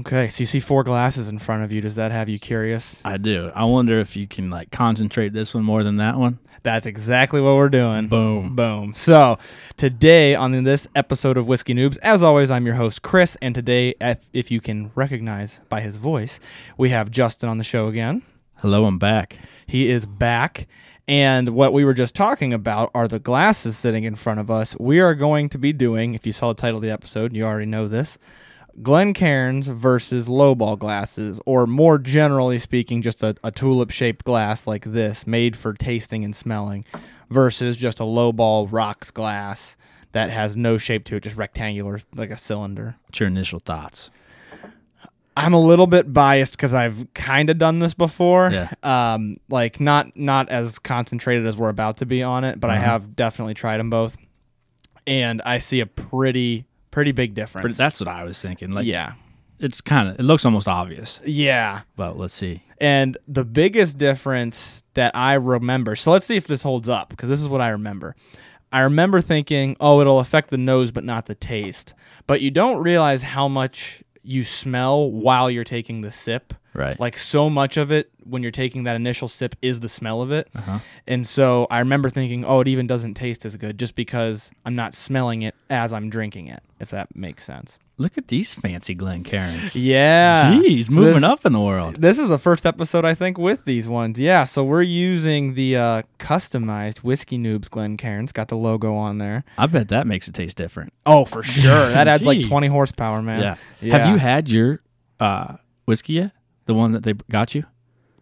Okay, so you see four glasses in front of you. Does that have you curious? I do. I wonder if you can like concentrate this one more than that one. That's exactly what we're doing. Boom. Boom. So, today on this episode of Whiskey Noobs, as always, I'm your host, Chris. And today, if, if you can recognize by his voice, we have Justin on the show again. Hello, I'm back. He is back. And what we were just talking about are the glasses sitting in front of us. We are going to be doing, if you saw the title of the episode, you already know this Glencairns versus lowball glasses, or more generally speaking, just a, a tulip shaped glass like this, made for tasting and smelling, versus just a lowball rocks glass that has no shape to it, just rectangular, like a cylinder. What's your initial thoughts? I'm a little bit biased because I've kind of done this before. Yeah. Um, like not not as concentrated as we're about to be on it, but I Uh-huh. have definitely tried them both, and I see a pretty pretty big difference. That's what I was thinking. Like, yeah, it's kind of it looks almost obvious, yeah. but let's see. And the biggest difference that I remember, so let's see if this holds up because this is what I remember. I remember thinking, oh, it'll affect the nose but not the taste. But you don't realize how much you smell while you're taking the sip. Right. Like so much of it when you're taking that initial sip is the smell of it. Uh-huh. And so I remember thinking, oh, it even doesn't taste as good just because I'm not smelling it as I'm drinking it, if that makes sense. Look at these fancy Glen Glencairns. Yeah. Jeez, So moving this- up in the world. This is the first episode I think with these ones. Yeah, so we're using the uh, customized Whiskey Noobs Glen Glencairns. Got the logo on there. I bet that makes it taste different. Oh, for sure. That adds like 20 horsepower, man. Yeah. Yeah. Have you had your uh, whiskey yet? The one that they got you,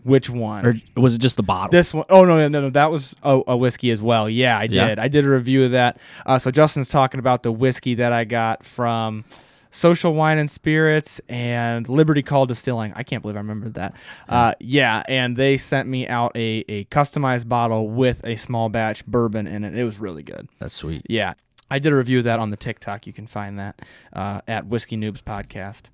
Which one? or was it just the bottle? This one oh no, no, no, no. That was a, a whiskey as well. Yeah, I Yeah? did. I did a review of that. Uh, so Justin's talking about the whiskey that I got from Social Wine and Spirits and Liberty Call Distilling. I can't believe I remembered that. Uh, yeah, and they sent me out a, a customized bottle with a small batch bourbon in it. It was really good. That's sweet. Yeah. I did a review of that on the TikTok. You can find that uh, at Whiskey Noobs Podcast.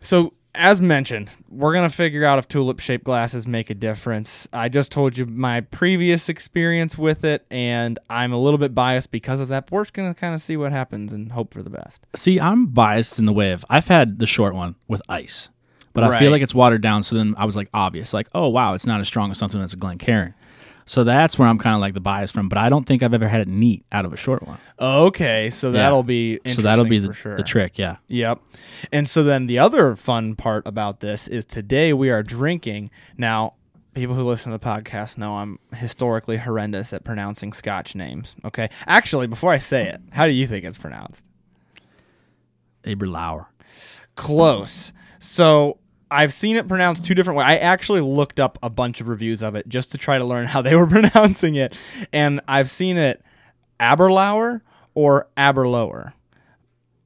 So, as mentioned, we're going to figure out if tulip shaped glasses make a difference. I just told you my previous experience with it, and I'm a little bit biased because of that. But we're just going to kind of see what happens and hope for the best. See, I'm biased in the way of I've had the short one with ice, but I feel like it's watered down. So then I was like obvious, like oh wow, it's not as strong as something that's a Glencairn. So that's where I'm kind of like the bias from. But I don't think I've ever had it neat out of a short one. Okay, so that'll be So that'll be the, sure. the trick. Yeah. Yep. And so then the other fun part about this is today we are drinking. Now, people who listen to the podcast know I'm historically horrendous at pronouncing Scotch names. Okay. Actually, before I say it, how do you think it's pronounced? Aberlour. Close. So I've seen it pronounced two different ways. I actually looked up a bunch of reviews of it just to try to learn how they were pronouncing it. And I've seen it Aberlour or Aberlower.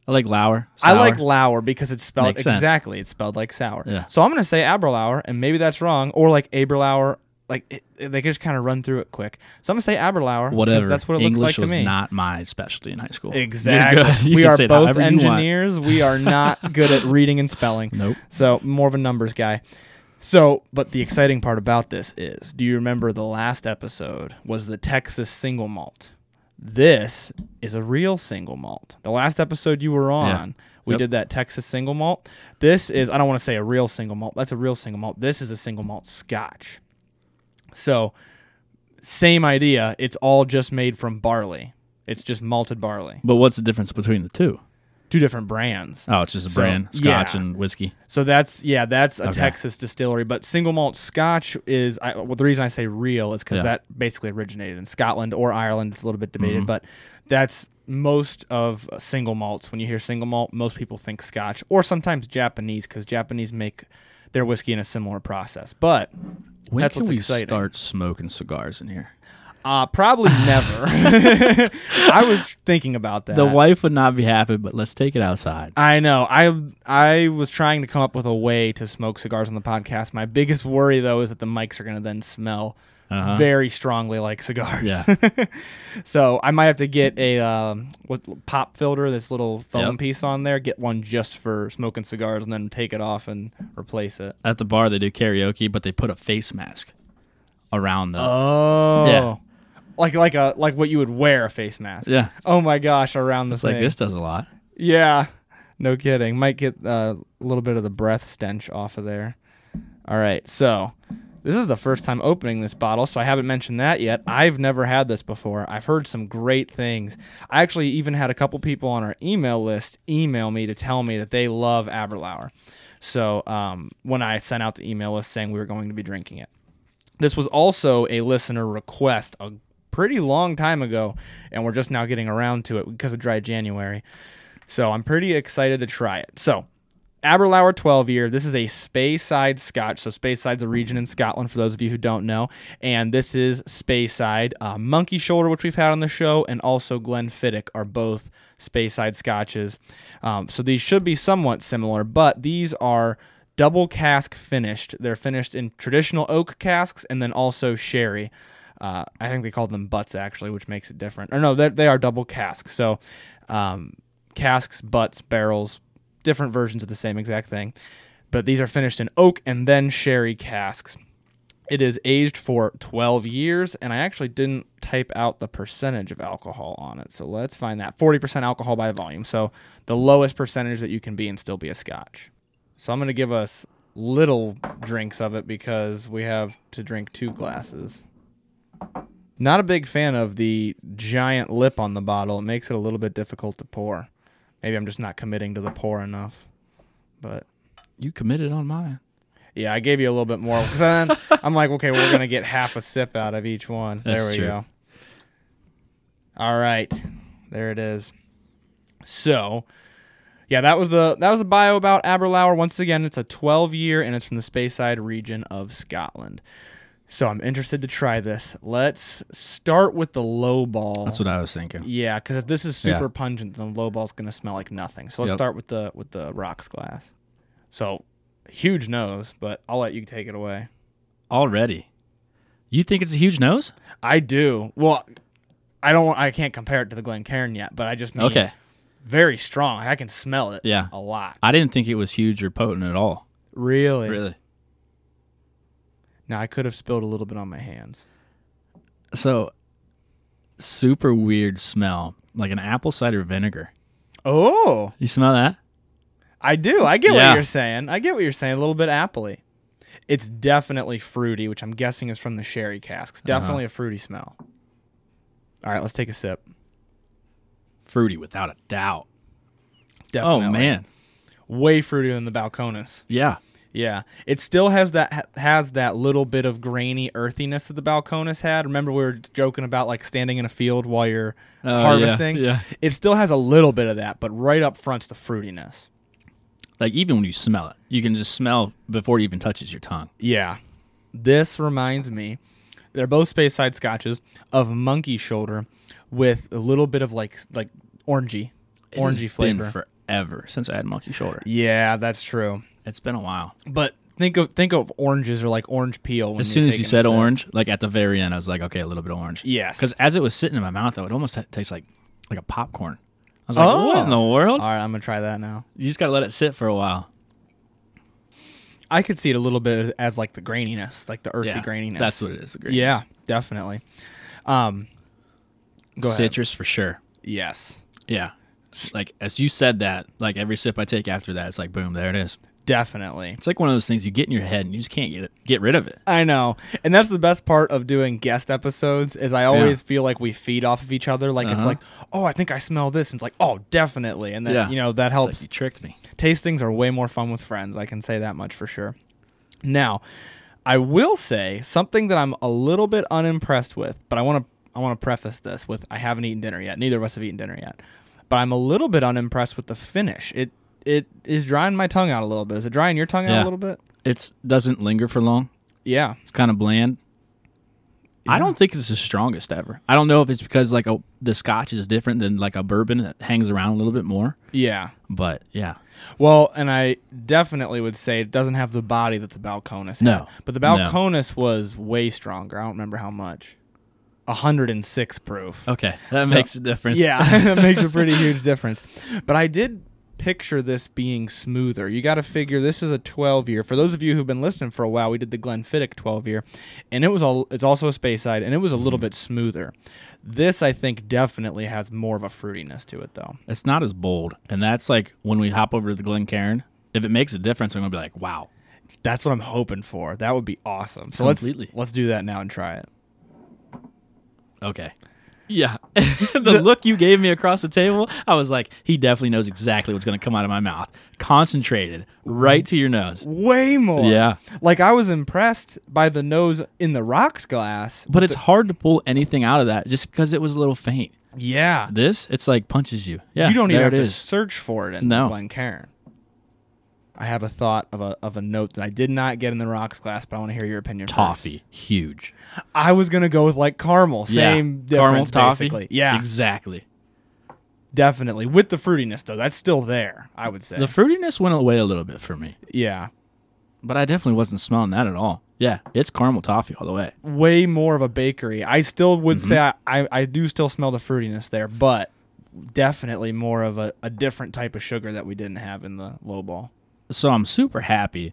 I like Lauer. I like Lauer because it's spelled Makes sense. exactly. It's spelled like sour. Yeah. So I'm gonna say Aberlour, and maybe that's wrong, or like Aberlour. Like it, they could just kind of run through it quick. So I'm gonna say Aberlour. whatever. That's what it English looks like to me. not my specialty in high school. Exactly. we are both however you want. engineers. We are not good at reading and spelling. Nope. So more of a numbers guy. So, but the exciting part about this is, do you remember the last episode was the Texas single malt? This is a real single malt. The last episode you were on, we Yep. did that Texas single malt. This is, I don't want to say a real single malt. That's a real single malt. This is a single malt scotch. So, same idea. It's all just made from barley. It's just malted barley. But what's the difference between the two? Two different brands. Oh, it's just a So, brand, Scotch yeah. and whiskey. So that's yeah, that's a Okay. Texas distillery. But single malt Scotch is I, well, the reason I say real is because Yeah. that basically originated in Scotland or Ireland. It's a little bit debated, Mhm. but that's most of single malts. When you hear single malt, most people think Scotch or sometimes Japanese because Japanese make their whiskey in a similar process. But When That's can what's we exciting. start smoking cigars in here? uh, probably never. I was thinking about that. The wife would not be happy, but let's take it outside. I know. I I was trying to come up with a way to smoke cigars on the podcast. My biggest worry though is that the mics are going to then smell Uh-huh. very strongly like cigars. Yeah. so I might have to get a um, what pop filter, this little foam Yep. piece on there. Get one just for smoking cigars, and then take it off and replace it. At the bar, they do karaoke, but they put a face mask around the. Oh, Yeah. Like like a like what you would wear a face mask. yeah, Oh my gosh, around the it's like this does a lot. Yeah, no kidding. Might get uh, a little bit of the breath stench off of there. All right, so this is the first time opening this bottle, so I haven't mentioned that yet. I've never had this before. I've heard some great things. I actually even had a couple people on our email list email me to tell me that they love Aberlour. So um, when I sent out the email list saying we were going to be drinking it, this was also a listener request a pretty long time ago, and we're just now getting around to it because of dry January. So I'm pretty excited to try it. So Aberlour 12 year. This is a Speyside Scotch. So Speyside's a region in Scotland for those of you who don't know. And this is Speyside. Uh, Monkey Shoulder, which we've had on the show, and also Glenfiddich are both Speyside Scotches. Um, so these should be somewhat similar, but these are double cask finished. They're finished in traditional oak casks and then also sherry. Uh, I think they call them butts actually, which makes it different. Or no, they are double casks. So um, casks, butts, barrels, different versions of the same exact thing. But these are finished in oak and then sherry casks. It is aged for 12 years, and I actually didn't type out the percentage of alcohol on it. So let's find that 40% alcohol by volume. So the lowest percentage that you can be and still be a scotch. So I'm going to give us little drinks of it because we have to drink two glasses. Not a big fan of the giant lip on the bottle. It makes it a little bit difficult to pour. Maybe I'm just not committing to the pour enough. But You committed on mine. yeah, I gave you a little bit more because then I'm like, okay, we're gonna get half a sip out of each one. there we true. go. All right, there it is. So, yeah, that was the that was the bio about Aberlour. Once again, it's a 12 year and it's from the Speyside region of Scotland. So I'm interested to try this. Let's start with the low ball. That's what I was thinking. Yeah, because if this is super Yeah. pungent, then the low ball's gonna smell like nothing. So let's Yep. start with the with the rocks glass. So huge nose, but I'll let you take it away. Already. You think it's a huge nose? I do. Well, I don't. I can't compare it to the Glencairn yet, but I just mean Okay. very strong. I can smell it. Yeah. a lot. I didn't think it was huge or potent at all. Really? Really. Now I could have spilled a little bit on my hands. So, super weird smell, like an apple cider vinegar. Oh, You smell that? I do. I get Yeah. what you're saying. I get what you're saying. A little bit appley. It's definitely fruity, which I'm guessing is from the sherry casks. Uh-huh. Definitely a fruity smell. All right, let's take a sip. Fruity, without a doubt. Definitely. Oh man, way fruitier than the Balcones. yeah, Yeah, it still has that has that little bit of grainy earthiness that the Balcones had. Remember we were joking about like standing in a field while you're oh, yeah, harvesting. yeah. It still has a little bit of that, but right up front's the fruitiness. like even when you smell it, you can just smell before it even touches your tongue. Yeah. This reminds me, they're both Speyside scotches of monkey shoulder with a little bit of like like orangey, It orangey flavor. Forever since I had monkey shoulder. yeah, that's true. It's been a while. But think of think of oranges or like orange peel. When As soon as you said orange, like at the very end, I was like, okay, a little bit of orange. yes, Because as it was sitting in my mouth, though, it almost ha- tastes like like a popcorn. I was like, Oh. what in the world? all right, I'm gonna try that now. You just gotta let it sit for a while. I could see it a little bit as like the graininess, like the earthy Yeah, graininess. That's what it is. the Yeah, definitely. Um, go ahead. Citrus for sure. Yes, Yeah. Like as you said that, like every sip I take after that, it's like boom, there it is. definitely. It's like one of those things you get in your head and you just can't get it, get rid of it. I know, and that's the best part of doing guest episodes. Is I always feel like we feed off of each other. Like it's Uh-huh. like, oh, I think I smell this, and it's like, oh, definitely, and then Yeah. you know that It's helps. like you tricked me. Tastings are way more fun with friends. I can say that much for sure. Now, I will say something that I'm a little bit unimpressed with, but I want to I want to preface this with I haven't eaten dinner yet. Neither of us have eaten dinner yet, but I'm a little bit unimpressed with the finish. It it is drying my tongue out a little bit. Is it drying your tongue out a little bit? It's doesn't linger for long. Yeah. It's kind of bland. I don't think it's the strongest ever. I don't know if it's because like a, the Scotch is different than like a bourbon that hangs around a little bit more. Yeah. But yeah, Well, and I definitely would say it doesn't have the body that the Balcones had. No. But the No. Was way stronger. I don't remember how much. 106 proof. okay, that So- makes a difference. Yeah, that makes a pretty huge difference. But I did picture this being smoother. You got to figure this is a 12 year. For those of you who've been listening for a while, we did the Glenfiddich 12 year, and it was all. It's also a Speyside, and it was a little mm. bit smoother. This I think definitely has more of a fruitiness to it, though. it's not as bold, and that's like when we hop over to the Glencairn. If it makes a difference, I'm gonna be like, wow. That's what I'm hoping for. That would be awesome. So let's let's do that now and try it. Okay. Yeah. the look you gave me across the table, I was like, he definitely knows exactly what's going to come out of my mouth. Concentrated right to your nose. Way more. Yeah. Like I was impressed by the nose in the rocks glass. But it's hard to pull anything out of that just because it was a little faint. Yeah. This, it's like punches you. Yeah. you don't even have to search for it in No. Glencairn. I have a thought of a of a note that I did not get in the rocks class, but I want to hear your opinion. first. Toffee. Huge. I was gonna go with like caramel. Same yeah. Caramel difference, toffee. Yeah, Exactly. definitely. With the fruitiness though, that's still there. I would say. The fruitiness went away a little bit for me, yeah, but I definitely wasn't smelling that at all. Yeah. It's caramel toffee all the way. way more of a bakery. I still would Mm-hmm. say I, I I do still smell the fruitiness there, but definitely more of a, a different type of sugar that we didn't have in the low ball. So I'm super happy.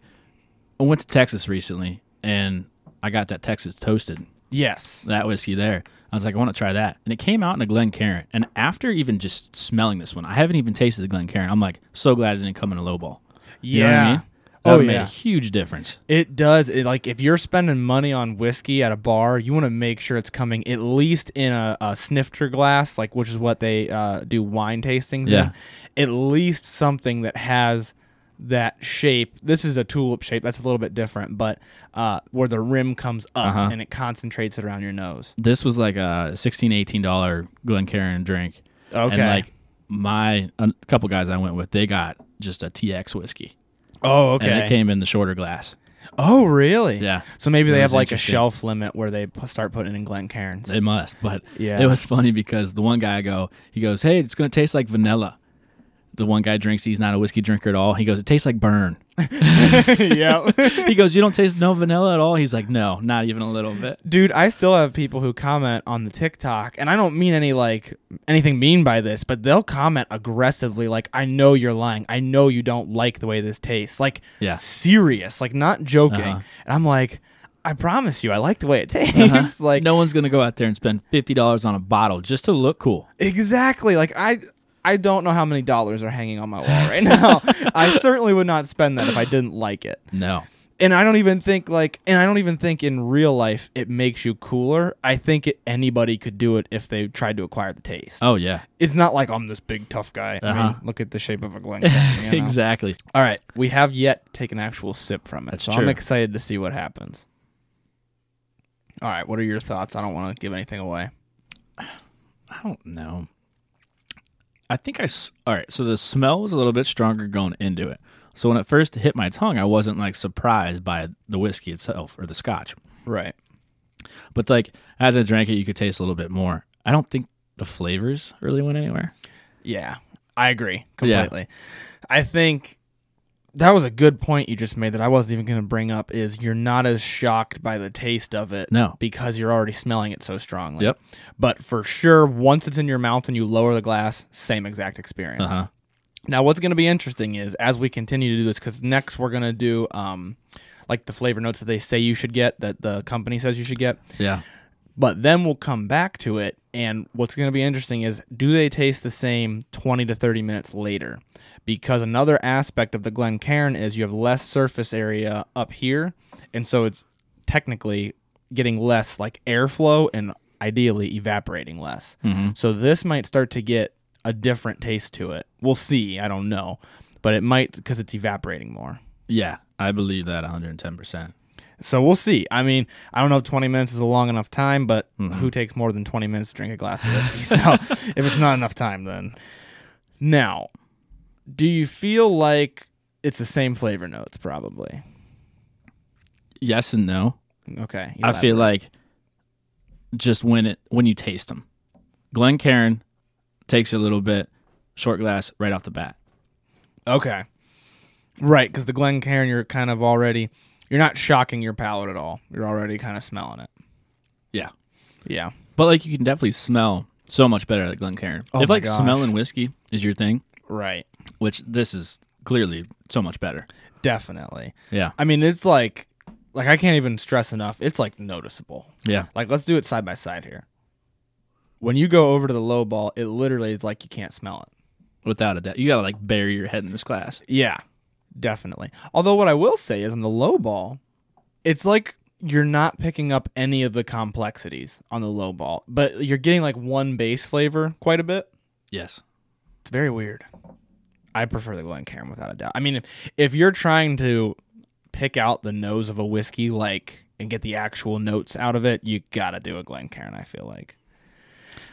I went to Texas recently and I got that Texas toasted, Yes. that whiskey there. I was like, I want to try that. And it came out in a Glen Glencairn. And after even just smelling this one, I haven't even tasted the Glen Glencairn. I'm like, so glad it didn't come in a low ball. You Yeah. I mean? Oh, would've made yeah. a huge difference. It does. It, like if you're spending money on whiskey at a bar, you want to make sure it's coming at least in a, a snifter glass, like which is what they uh, do wine tastings Yeah. in. At least something that has that shape. This is a tulip shape. That's a little bit different, but uh, where the rim comes up Uh-huh. and it concentrates it around your nose. This was like a $16, $18 Glencairn drink. Okay. And like my, a couple guys I went with, they got just a TX whiskey. oh, okay. And it came in the shorter glass. oh, really? Yeah. So maybe they have like a shelf limit where they p- start putting in Glencairns. They must, but Yeah. it was funny because the one guy I go, he goes, "Hey, it's gonna taste like vanilla." The one guy drinks, he's not a whiskey drinker at all. He goes, "It tastes like burn." yeah. he goes, "You don't taste no vanilla at all." He's like, "No, not even a little bit." Dude, I still have people who comment on the TikTok, and I don't mean any like anything mean by this, but they'll comment aggressively, like, I know you're lying. I know you don't like the way this tastes. Like, Yeah. serious, like, not joking. Uh-huh. And I'm like, I promise you, I like the way it tastes. Like, no one's gonna go out there and spend fifty dollars on a bottle just to look cool. exactly. Like, I. I don't know how many dollars are hanging on my wall right now. I certainly would not spend that if I didn't like it. No, and I don't even think like, and I don't even think in real life it makes you cooler. I think it, anybody could do it if they tried to acquire the taste. oh yeah, It's not like I'm this big tough guy. I mean, Uh-huh. look at the shape of a Glencairn. You know? exactly. All right, we have yet to take an actual sip from it, That's so I'm excited to see what happens. All right, what are your thoughts? I don't want to give anything away. I don't know. I think I, all right, so the smell was a little bit stronger going into it. So when it first hit my tongue, I wasn't like surprised by the whiskey itself or the scotch. Right. But like as I drank it, you could taste a little bit more. I don't think the flavors really went anywhere. Yeah, I agree Yeah. completely. I think that was a good point you just made that I wasn't even going to bring up. Is you're not as shocked by the taste of it, No. because you're already smelling it so strongly. Yep. But for sure, once it's in your mouth and you lower the glass, same exact experience. Uh huh. Now, what's going to be interesting is as we continue to do this, because next we're going to do um, like the flavor notes that they say you should get, that the company says you should get. Yeah. But then we'll come back to it, and what's going to be interesting is do they taste the same 20 to 30 minutes later? Because another aspect of the Glencairn is you have less surface area up here, and so it's technically getting less like airflow and ideally evaporating less. hmm So this might start to get a different taste to it. We'll see. I don't know, but it might because it's evaporating more. Yeah, I believe that 110. So we'll see. I mean, I don't know if 20 minutes is a long enough time, but Mhm. who takes more than 20 minutes to drink a glass of whiskey? so if it's not enough time, then. Now, do you feel like it's the same flavor notes? Probably. Yes and no. Okay. I feel like just when it when you taste them, Glen Glencairn takes a little bit short glass right off the bat. Okay. Right, because the Glen Glencairn, you're kind of already, you're not shocking your palate at all. You're already kind of smelling it. Yeah. Yeah. But like you can definitely smell so much better at Glencairn. Oh if like gosh. smelling whiskey is your thing, Right. which this is clearly so much better. Definitely. Yeah. I mean, it's like, like I can't even stress enough. It's like noticeable. Yeah. Like, let's do it side by side here. When you go over to the low ball, it literally is like you can't smell it. Without a doubt. You gotta like bury your head in this glass. Yeah, Definitely. Although what I will say is on the low ball, it's like you're not picking up any of the complexities on the low ball, but you're getting like one base flavor quite a bit. Yes. It's very weird. I prefer the Glencairn without a doubt. I mean, if, if you're trying to pick out the nose of a whiskey, like and get the actual notes out of it, you gotta do a Glencairn. I feel like.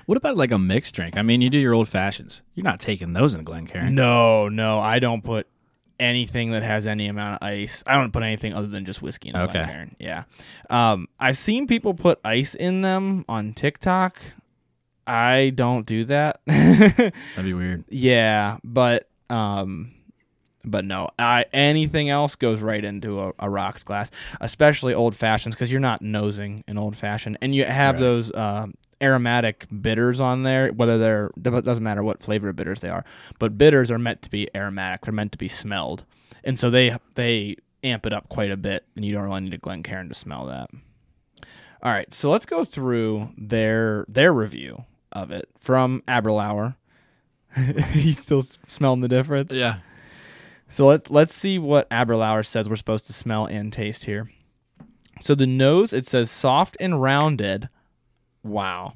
What about like a mixed drink? I mean, you do your old fashions. You're not taking those in a Glencairn. No, no, I don't put anything that has any amount of ice. I don't put anything other than just whiskey in a Okay. Yeah, um, I've seen people put ice in them on TikTok. I don't do that. That'd be weird. Yeah, but um but no, I anything else goes right into a, a rocks glass, especially old fashions because you're not nosing an old fashioned, and you have Right. those uh, aromatic bitters on there. Whether they're it doesn't matter what flavor of bitters they are, but bitters are meant to be aromatic. They're meant to be smelled, and so they they amp it up quite a bit, and you don't really need a Glencairn to smell that. All right, so let's go through their their review of it from Aberlour. you still smelling the difference? Yeah. So let's let's see what Aberlour says we're supposed to smell and taste here. So the nose it says soft and rounded. Wow,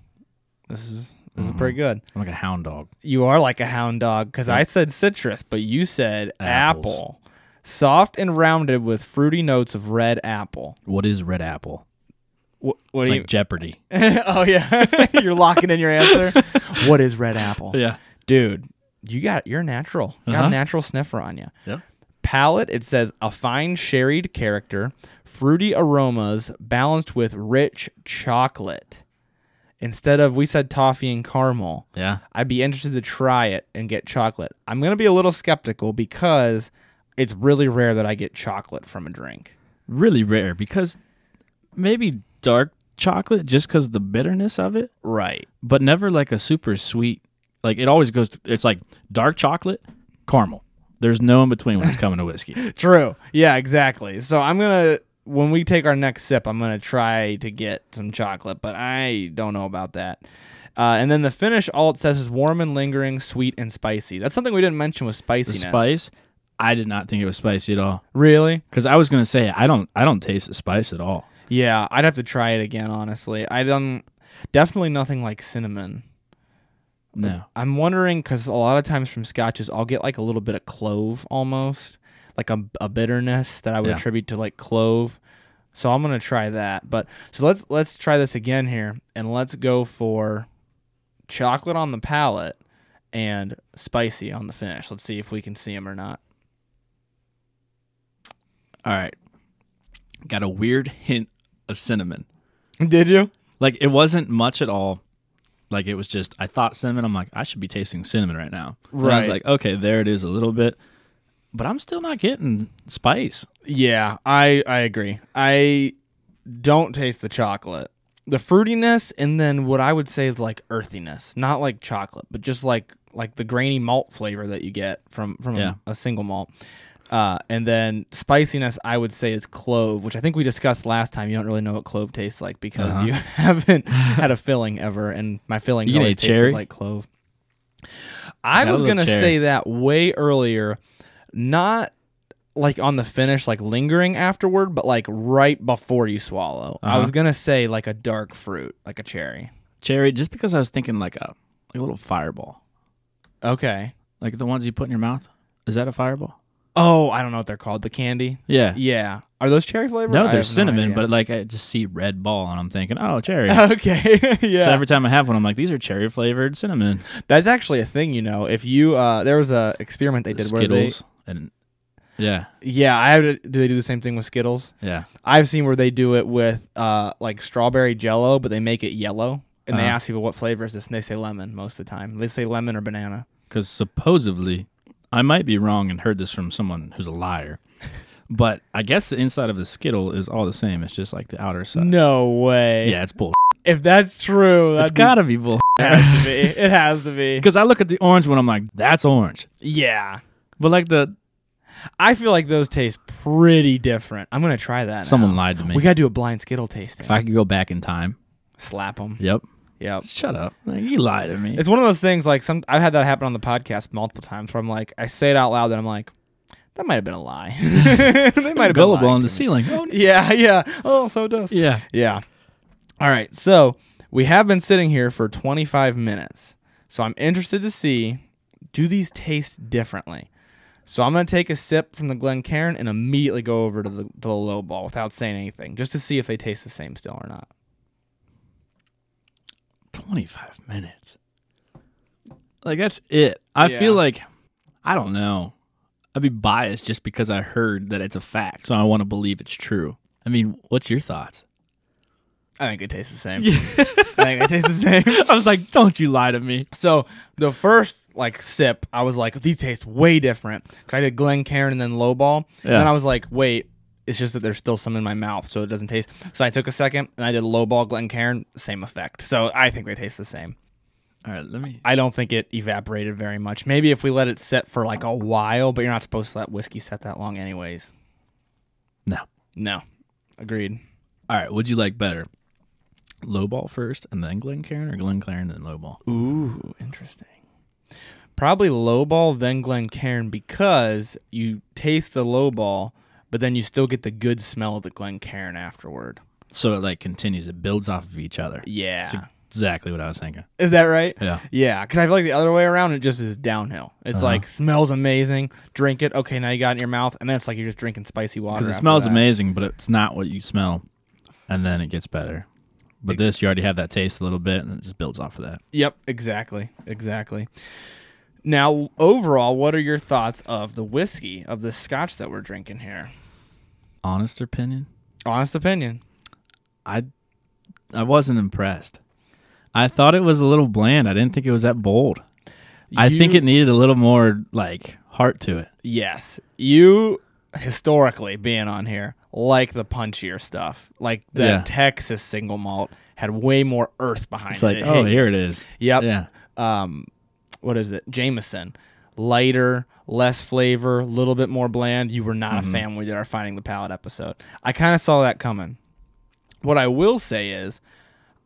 this is this is pretty good. I'm like a hound dog. You are like a hound dog because I said citrus, but you said Apples. apple. Soft and rounded with fruity notes of red apple. What is red apple? What, what It's do like Jeopardy. you? oh yeah, you're locking in your answer. what is red apple? Yeah. dude you got you're natural you got a Uh-huh. natural sniffer on you Yeah. palate it says a fine sherried character fruity aromas balanced with rich chocolate instead of we said toffee and caramel Yeah. i'd be interested to try it and get chocolate i'm going to be a little skeptical because it's really rare that i get chocolate from a drink Really rare because maybe dark chocolate just because the bitterness of it, right but never like a super sweet. Like it always goes. it's like dark chocolate, caramel. There's no in between when it's coming to whiskey. True. Yeah, exactly. So I'm gonna when we take our next sip, I'm gonna try to get some chocolate, but I don't know about that. Uh, and then the finish, all it says is warm and lingering, sweet and spicy. That's something we didn't mention was The spiciness. spice, I did not think it was spicy at all. Really? Because I was gonna say I don't I don't taste the spice at all. Yeah, I'd have to try it again. Honestly, I don't. Definitely nothing like cinnamon. No. I'm wondering because a lot of times from scotches, I'll get like a little bit of clove almost, like a, a bitterness that I would Yeah. attribute to like clove. So I'm gonna try that. But so let's let's try this again here, and let's go for chocolate on the palate and spicy on the finish. Let's see if we can see them or not. All right. Got a weird hint of cinnamon. Did you? Like it wasn't much at all. Like it was just I thought cinnamon. I'm like I should be tasting cinnamon right now. And I was Right. like okay, there it is a little bit, but I'm still not getting spice. Yeah, I I agree. I don't taste the chocolate. The fruitiness and then what I would say is like earthiness, not like chocolate, but just like like the grainy malt flavor that you get from from Yeah. a, a single malt. Uh, and then spiciness, I would say, is clove, which I think we discussed last time. You don't really know what clove tastes like because Uh-huh. you haven't had a filling ever, and my filling always tasted like clove. I Got was gonna cherry. say that way earlier, not like on the finish, like lingering afterward, but like right before you swallow. I Uh-huh. was gonna say like a dark fruit, like a cherry. Cherry, just because I was thinking like a like a little fireball, Okay. like the ones you put in your mouth. Is that a fireball? Oh, I don't know what they're called. The candy. Yeah. Yeah. Are those cherry flavored? No, they're have no cinnamon, but like I just see red ball and I'm thinking, oh, cherry. okay. yeah. So every time I have one, I'm like, these are cherry flavored cinnamon That's actually a thing, you know. If you uh there was a experiment they did where they Skittles and yeah, Yeah, I have to, do they do the same thing with Skittles? yeah. I've seen where they do it with uh like strawberry jello, but they make it yellow. And they Uh-huh. ask people what flavor is this and they say lemon most of the time. They say lemon or banana. Because supposedly, I might be wrong and heard this from someone who's a liar, but I guess the inside of a Skittle is all the same. It's just like the outer side. No way. Yeah, it's bull. If that's true, It's that's gotta be bull. it has to be. It has to be. Because I look at the orange one, I'm like, that's orange. Yeah. But like the I feel like those taste pretty different. I'm gonna try that. someone now. lied to me. We gotta do a blind Skittle tasting. if I could go back in time, Slap them. yep. Yep. Shut up. Like, you lied to me. It's one of those things like some I've had that happen on the podcast multiple times where I'm like I say it out loud and I'm like That might have been a lie. they might have been lying on the ceiling. Oh, Yeah, yeah. Oh, so it does. yeah. Yeah. All right. So we have been sitting here for 25 minutes. So I'm interested to see do these taste differently? So I'm going to take a sip from the Glencairn and immediately go over to the, to the low ball without saying anything, just to see if they taste the same still or not. 25 minutes. Like that's it. I Yeah. feel like I don't know. I'd be biased just because I heard that it's a fact, so I want to believe it's true. I mean, what's your thoughts? I think it tastes the same. I think it tastes the same. I was like, don't you lie to me. So the first like sip, I was like, these taste way different. Cause I did Glen Cairn and then Lowball, and then I was like, wait, it's just that there's still some in my mouth, so it doesn't taste. So I took a second and I did Lowball Glen Cairn, same effect. So I think they taste the same. All right, let me. I don't think it evaporated very much. Maybe if we let it set for like a while, but you're not supposed to let whiskey set that long, anyways. No. No, agreed. All right, would you like better? Lowball first and then Glencairn or Glencairn then Lowball? Ooh, interesting. Probably lowball then Glencairn because you taste the lowball, but then you still get the good smell of the Glencairn afterward. So it like continues, it builds off of each other. Yeah, That's exactly what I was thinking. is that right? Yeah. Yeah, because I feel like the other way around, it just is downhill. It's Uh-huh. like smells amazing, drink it. Okay, now you got it in your mouth, and then it's like you're just drinking spicy water. Because it smells that. amazing, but it's not what you smell. And then it gets better. But this, you already have that taste a little bit, and it just builds off of that. Yep, exactly, exactly. Now, overall, what are your thoughts of the whiskey of the Scotch that we're drinking here? Honest opinion, Honest opinion. I, I wasn't impressed. I thought it was a little bland. I didn't think it was that bold. I think it needed a little more like heart to it. Yes, you historically being on here like the punchier stuff, like the Yeah. Texas single malt had way more earth behind it. It's it. like, It oh, hit- here it is. Yep. Yeah. Um, what is it? Jameson, lighter, less flavor, a little bit more bland. You were not Mm-hmm. a fan when we did our finding the palate episode. I kind of saw that coming. What I will say is,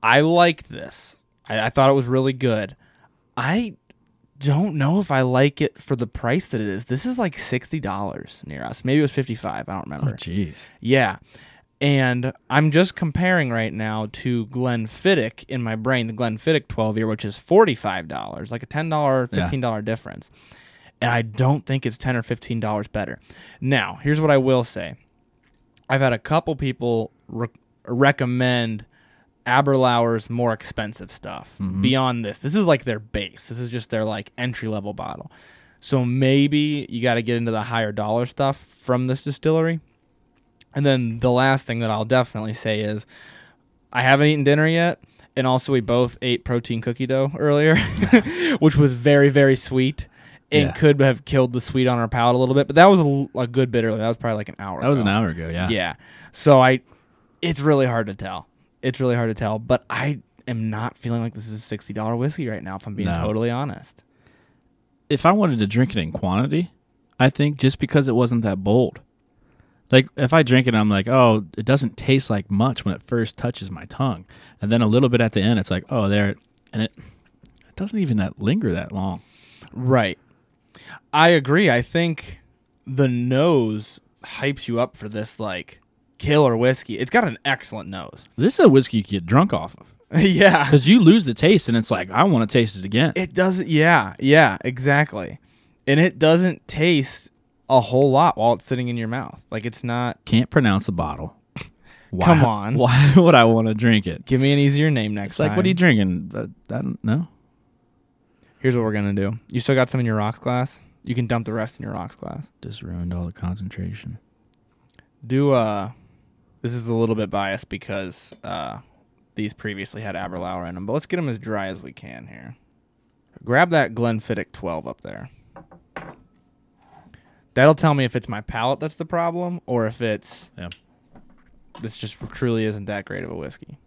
I liked this. I, I thought it was really good. I don't know if I like it for the price that it is. This is like sixty dollars near us. Maybe it was fifty five. I don't Oh, remember. jeez. Yeah. And I'm just comparing right now to Glenfiddich in my brain, the Glenfiddich 12 year, which is $45, like a $10, Yeah. $15 difference. And I don't think it's 10 or $15 better. Now, here's what I will say I've had a couple people re- recommend Aberlour's more expensive stuff mm-hmm. beyond this. This is like their base, this is just their like entry level bottle. So maybe you got to get into the higher dollar stuff from this distillery. And then the last thing that I'll definitely say is I haven't eaten dinner yet. And also, we both ate protein cookie dough earlier, which was very, very sweet and Yeah. could have killed the sweet on our palate a little bit. But that was a good bit earlier. That was probably like an hour That was an hour ago. Yeah. Yeah. So I, it's really hard to tell. It's really hard to tell. But I am not feeling like this is a sixty dollar whiskey right now. If I'm being No. totally honest. If I wanted to drink it in quantity, I think just because it wasn't that bold. Like if I drink it, I'm like, oh, it doesn't taste like much when it first touches my tongue, and then a little bit at the end, it's like, oh, there, and it, it doesn't even that linger that long. Right. I agree. I think the nose hypes you up for this like killer whiskey. It's got an excellent nose. This is a whiskey you get drunk off of yeah. because you lose the taste, and it's like, I want to taste it again. It doesn't yeah, yeah, exactly. And it doesn't taste a whole lot while it's sitting in your mouth. Like it's not Can't pronounce a bottle. Why, Come on. Why would I want to drink it? give me an easier name next It's like, what are you drinking? I don't know. Here's what we're gonna do. You still got some in your rocks glass? You can dump the rest in your rocks glass. Just ruined all the concentration. Do uh this is a little bit biased because uh these previously had Aberlour in them, but let's get them as dry as we can here. Grab that Glenfiddich 12 up there. That'll tell me if it's my palate that's the problem or if it's Yeah. this just truly isn't that great of a whiskey.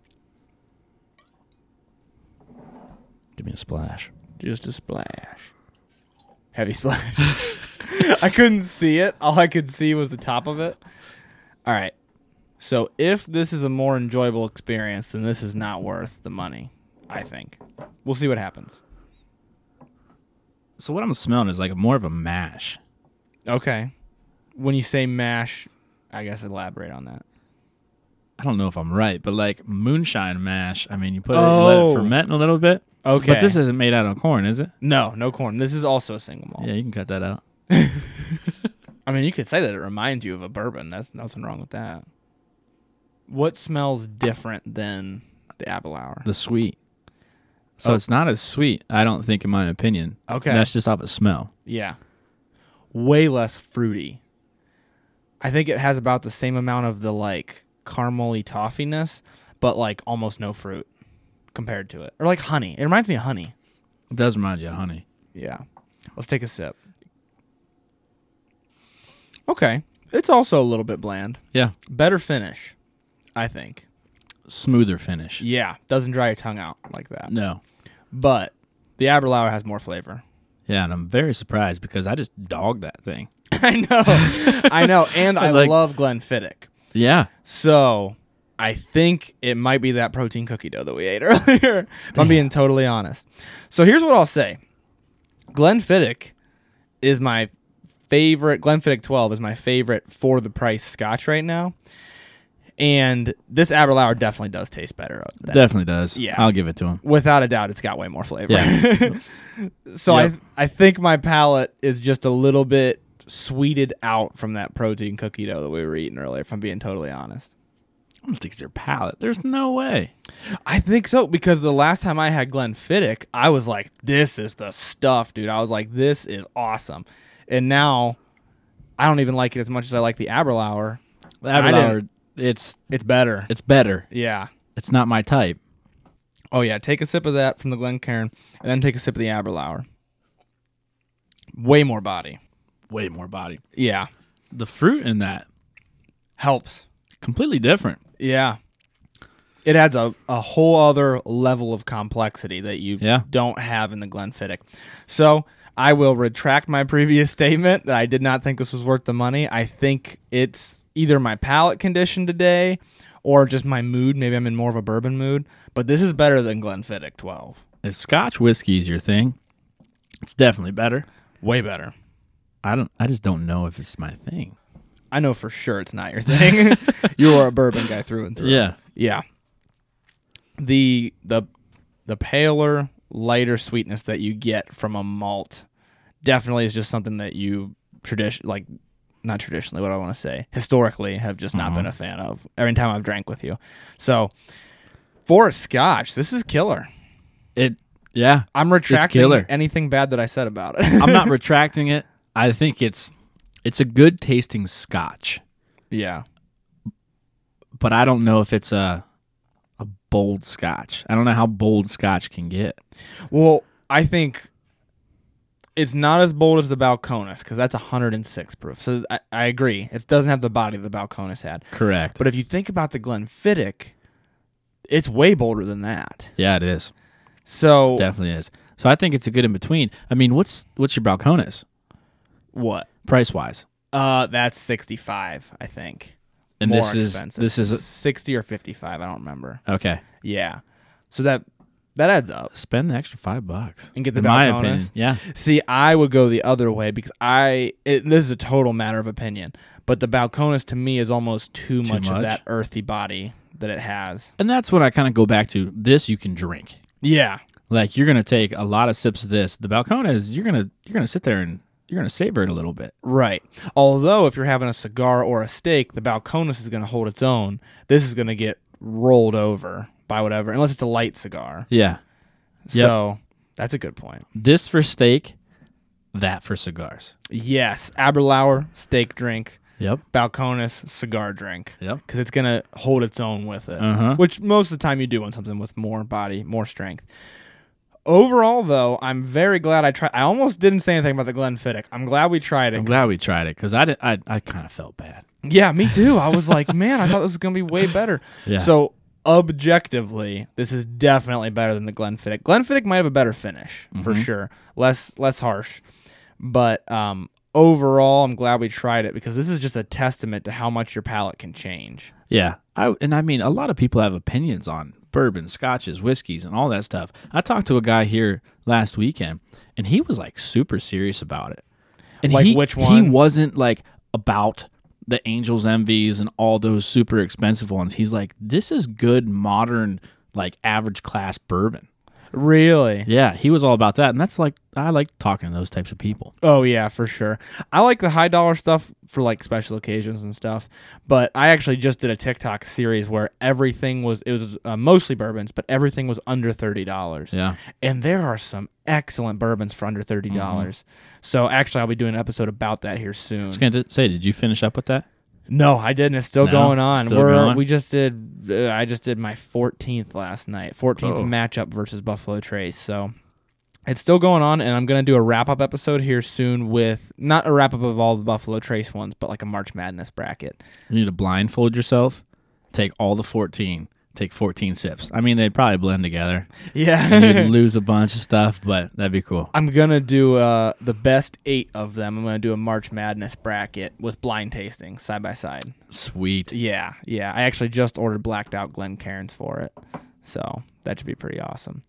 Give me a splash. Just a splash. Heavy splash. I couldn't see it. All I could see was the top of it. All right. So if this is a more enjoyable experience, then this is not worth the money, I think. We'll see what happens. So what I'm smelling is like more of a mash. Okay. when you say mash, I guess elaborate on that. I don't know if I'm right, but like moonshine mash. I mean, you put it, you let Oh. it ferment a little bit. Okay. But this isn't made out of corn, is it? no, no corn. This is also a single malt. Yeah, you can cut that out. I mean, you could say that it reminds you of a bourbon. That's nothing wrong with that. What smells different than the Aberlour? The sweet. So Oh. it's not as sweet, I don't think, in my opinion. Okay. That's just off a smell. Yeah. Way less fruity. I think it has about the same amount of the like caramely toffiness, but like almost no fruit compared to it. Or like honey. It reminds me of honey. It does remind you of honey. Yeah. Let's take a sip. Okay. It's also a little bit bland. Yeah. Better finish, I think. Smoother finish. Yeah. Doesn't dry your tongue out like that. No. But the Aberlour has more flavor. Yeah, and I'm very surprised because I just dogged that thing. I know. I know. And I I, like- love Glenfiddich. Yeah. So I think it might be that protein cookie dough that we ate earlier, if I'm being totally honest. So here's what I'll say Glenfiddich is my favorite, Glenfiddich 12 is my favorite for the price scotch right now. And this Aberlour definitely does taste better. than- Definitely does. Yeah. I'll give it to him. Without a doubt, it's got way more flavor. Yeah. so Yep. I I think my palate is just a little bit sweeted out from that protein cookie dough that we were eating earlier. If I'm being totally honest. I don't think it's your palate. There's no way. I think so because the last time I had Glenfiddich, I was like, "This is the stuff, dude." I was like, "This is awesome," and now I don't even like it as much as I like the Aberlour. The Aberlour, it's It's better. it's better. Yeah. It's not my type. Oh yeah. Take a sip of that from the Glencairn, and then take a sip of the Aberlour. Way more body. Way more body. Yeah. The fruit in that Helps. completely different. Yeah. It adds a, a whole other level of complexity that you Yeah. don't have in the Glenfiddich. So I will retract my previous statement that I did not think this was worth the money. I think it's either my palate condition today or just my mood. Maybe I'm in more of a bourbon mood. But this is better than Glenfiddich 12. If Scotch whiskey is your thing, it's definitely better. Way better. I don't. I just don't know if it's my thing. I know for sure it's not your thing. you are a bourbon guy through and through. Yeah. Yeah. The the the paler, lighter sweetness that you get from a malt definitely is just something that you tradition like not traditionally what I want to say historically have just not been mm-hmm. a fan of every time I've drank with you. So for a scotch, this is killer. It. Yeah. I'm retracting anything bad that I said about it. I'm not retracting it. I think it's it's a good tasting Scotch, yeah. but I don't know if it's a bold Scotch. I don't know how bold Scotch can get. Well, I think it's not as bold as the Balcones because that's 106 proof. So I, I agree. It doesn't have the body the Balcones had. Correct. But if you think about the Glenfiddich, it's way bolder than that. yeah, it is. So Definitely is. So I think it's a good in between. I mean, what's what's your Balcones what? price wise? Uh, that's 65, I think. And More this is this is 60 or 55. I don't remember. okay. Yeah. So that that adds up. Spend the extra five bucks And get the in my Balcones? opinion. Yeah, See, I would go the other way because I it, this is a total matter of opinion, but the Balcones to me is almost too, much, of much? that earthy body that it has. and that's what I kind of go back to. This you can drink. Yeah. Like you're gonna take a lot of sips of this. The Balcones, you're gonna you're gonna sit there and you're gonna savor it a little bit. Right. Although if you're having a cigar or a steak, the Balcones is going to hold its own. This is going to get rolled over by whatever, unless it's a light cigar. Yeah. So that's a good point. This for steak, that for cigars. Yes, Aberlour steak drink, Yep. Balcones cigar drink. Yep. because it's gonna hold its own with it. Uh-huh. Which most of the time you do want something with more body, more strength. Overall, though, I'm very glad I tried. I almost didn't say anything about the Glenfiddich. I'm glad we tried it. I'm glad we tried it because I did. I I kind of felt bad. Yeah, me too. I was like, man, I thought this was gonna be way better. Yeah. So objectively, this is definitely better than the Glenfiddich. Glenfiddich might have a better finish for sure, less less harsh. But um, overall, I'm glad we tried it because this is just a testament to how much your palate can change. Yeah. I and I mean a lot of people have opinions on bourbon, scotches, whiskeys, and all that stuff. I talked to a guy here last weekend, and he was like super serious about it. And Like he, which one? He wasn't like, about the Angel's Envys and all those super expensive ones. He's like, this is good modern like average class bourbon. Really? Yeah, he was all about that, and that's like I like talking to those types of people. Oh yeah, for sure. I like the high dollar stuff for like special occasions and stuff. But I actually just did a TikTok series where everything was it was uh, mostly bourbons, but everything was under thirty dollars. Yeah, And there are some excellent bourbons for under thirty dollars. So actually, I'll be doing an episode about that here soon. I was gonna say, did you finish up with that? No, I didn't. It's still No? going on. Still We're going? we just did. Uh, I just did my 14th last night. 14th Oh. matchup versus Buffalo Trace. So it's still going on, and I'm gonna do a wrap up episode here soon with not a wrap up of all the Buffalo Trace ones, but like a March Madness bracket. You need to blindfold yourself, take all the fourteen, take fourteen sips. I mean, they'd probably blend together. Yeah. You'd lose a bunch of stuff, but that'd be cool. I'm gonna do uh, the best eight of them. I'm gonna do a March Madness bracket with blind tasting side by side. Sweet. Yeah, yeah. I actually just ordered blacked out Glencairns for it. So that should be pretty awesome.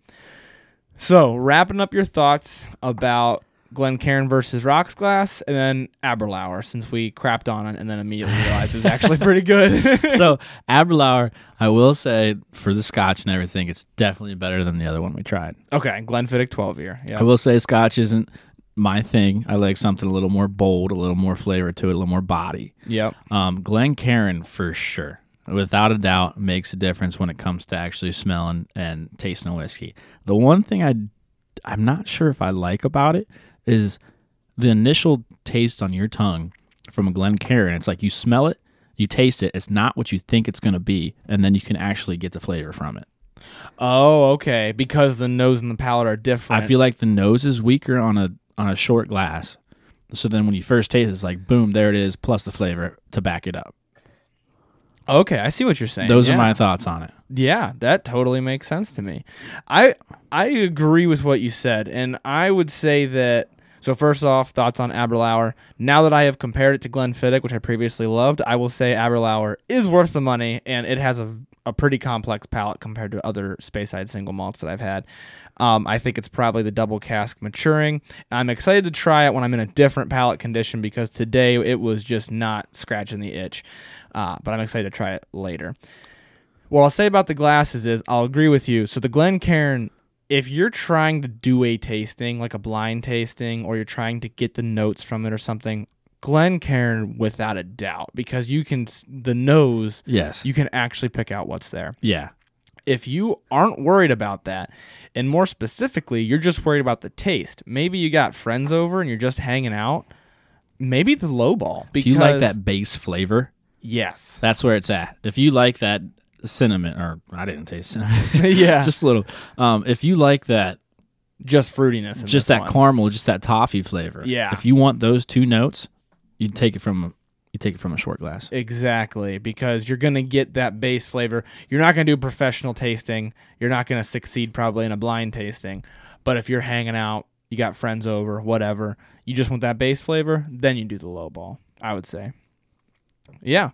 So wrapping up your thoughts about Glencairn versus Rocks Glass and then Aberlour since we crapped on it and then immediately realized it was actually pretty good. so Aberlour, I will say for the Scotch and everything, it's definitely better than the other one we tried. okay, Glenfiddich 12 year. Yeah. I will say Scotch isn't my thing. I like something a little more bold, a little more flavor to it, a little more body. Yep. Um, Glencairn for sure, without a doubt, makes a difference when it comes to actually smelling and tasting a whiskey. The one thing I, I'm not sure if I like about it is the initial taste on your tongue from a Glencairn. It's like you smell it, you taste it. It's not what you think it's going to be, and then you can actually get the flavor from it. Oh, okay. Because the nose and the palate are different. I feel like the nose is weaker on a on a short glass. So then when you first taste it, it's like boom, there it is, plus the flavor to back it up. Okay, I see what you're saying. Those Yeah. are my thoughts on it. Yeah, that totally makes sense to me. I I agree with what you said, and I would say that. So first off, thoughts on Aberlour. Now that I have compared it to Glenfiddich, which I previously loved, I will say Aberlour is worth the money, and it has a, a pretty complex palate compared to other Speyside single malts that I've had. Um, I think it's probably the double cask maturing. I'm excited to try it when I'm in a different palate condition because today it was just not scratching the itch. Uh, but I'm excited to try it later. What I'll say about the glasses is I'll agree with you. So the Glencairn, if you're trying to do a tasting, like a blind tasting, or you're trying to get the notes from it or something, Glencairn without a doubt, because you can the nose, Yes. you can actually pick out what's there. yeah. If you aren't worried about that, and more specifically, you're just worried about the taste. Maybe you got friends over and you're just hanging out. Maybe the low ball. If Because you like that base flavor, yes, that's where it's at. If you like that cinnamon, or I didn't taste cinnamon, yeah, just, a little. Um, if you like that, just fruitiness. in just that one. caramel, just that toffee flavor. Yeah. If you want those two notes, you take it from you take it from a short glass. Exactly, because you're going to get that base flavor. You're not going to do professional tasting. You're not going to succeed probably in a blind tasting. But if you're hanging out, you got friends over, whatever, you just want that base flavor, then you do the low ball, I would say. Yeah.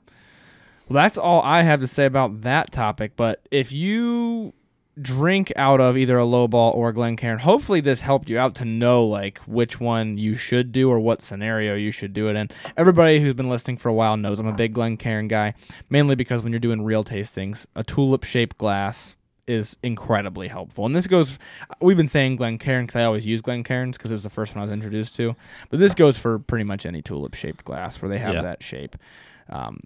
Well, that's all I have to say about that topic. But if you drink out of either a low ball or a Glencairn, hopefully this helped you out to know like which one you should do or what scenario you should do it in. Everybody who's been listening for a while knows I'm a big Glencairn guy, mainly because when you're doing real tastings, a tulip shaped glass is incredibly helpful. And this goes, we've been saying Glencairn because I always use Glencairns because it was the first one I was introduced to. But this goes for pretty much any tulip shaped glass where they have Yeah. that shape. Um,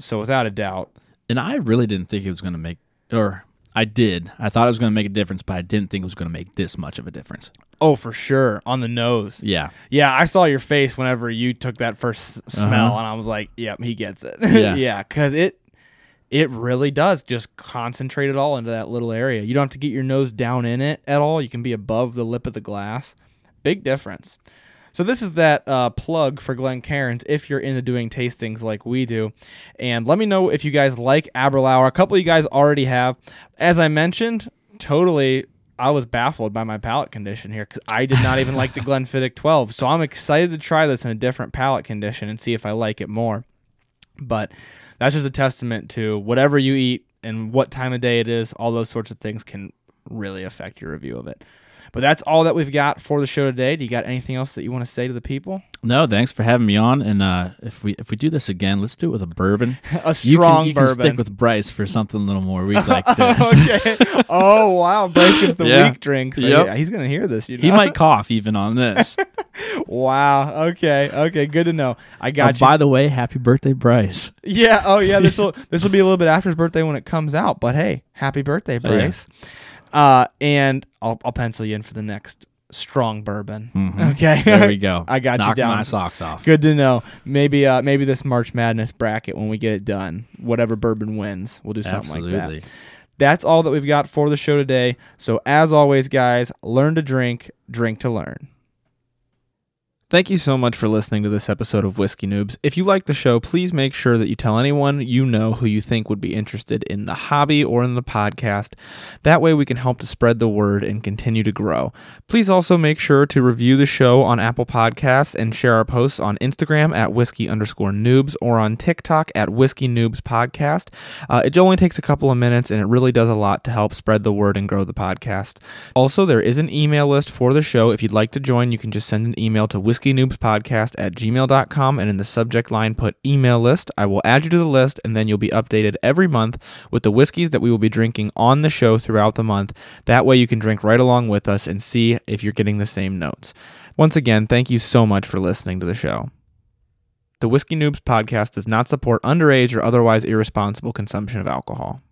so without a doubt, And I really didn't think it was going to make, or I did. I thought it was going to make a difference, but I didn't think it was going to make this much of a difference. oh for sure on the nose. Yeah. Yeah, I saw your face whenever you took that first s- smell, Uh-huh. and I was like, "Yep, he gets it." Yeah. yeah, because it it really does just concentrate it all into that little area. You don't have to get your nose down in it at all. You can be above the lip of the glass. Big difference. So this is that uh, plug for Glencairns if you're into doing tastings like we do. And let me know if you guys like Aberlour. A couple of you guys already have. As I mentioned, totally I was baffled by my palate condition here because I did not even like the Glenfiddich 12. So I'm excited to try this in a different palate condition and see if I like it more. But that's just a testament to whatever you eat and what time of day it is, all those sorts of things can really affect your review of it. But that's all that we've got for the show today. Do you got anything else that you want to say to the people? No, thanks for having me on. And uh, if we if we do this again, let's do it with a bourbon. A You strong can, you can bourbon. stick with Bryce for something a little more weak like this. okay. Oh wow, Bryce gets the Yeah. weak drinks. Yep. Yeah, he's gonna hear this. You know? He might cough even on this. Wow. Okay. Okay. Good to know. I Oh, got you. by the way, happy birthday, Bryce. Yeah. Oh, yeah. This will this will be a little bit after his birthday when it comes out. But hey, happy birthday, Oh, yeah. Uh, and I'll I'll pencil you in for the next strong bourbon. Mhm. Okay. There we go. I got you down. my socks off. Good to know. Maybe uh maybe this March Madness bracket when we get it done, whatever bourbon wins, we'll do something like that. That's all that we've got for the show today. So as always, guys, learn to drink, drink to learn. Thank you so much for listening to this episode of Whiskey Noobs. If you like the show, please make sure that you tell anyone you know who you think would be interested in the hobby or in the podcast. That way we can help to spread the word and continue to grow. Please also make sure to review the show on Apple Podcasts and share our posts on Instagram at whiskey underscore noobs or on TikTok at whiskey noobs podcast. Uh, it only takes a couple of minutes and it really does a lot to help spread the word and grow the podcast. Also, there is an email list for the show. If you'd like to join, you can just send an email to whiskeynoobspodcast at gmail.com and in the subject line put email list. I will add you to the list and then you'll be updated every month with the whiskeys that we will be drinking on the show throughout the month. That way you can drink right along with us and see if you're getting the same notes. Once again, thank you so much for listening to the show. The Whiskey Noobs podcast does not support underage or otherwise irresponsible consumption of alcohol.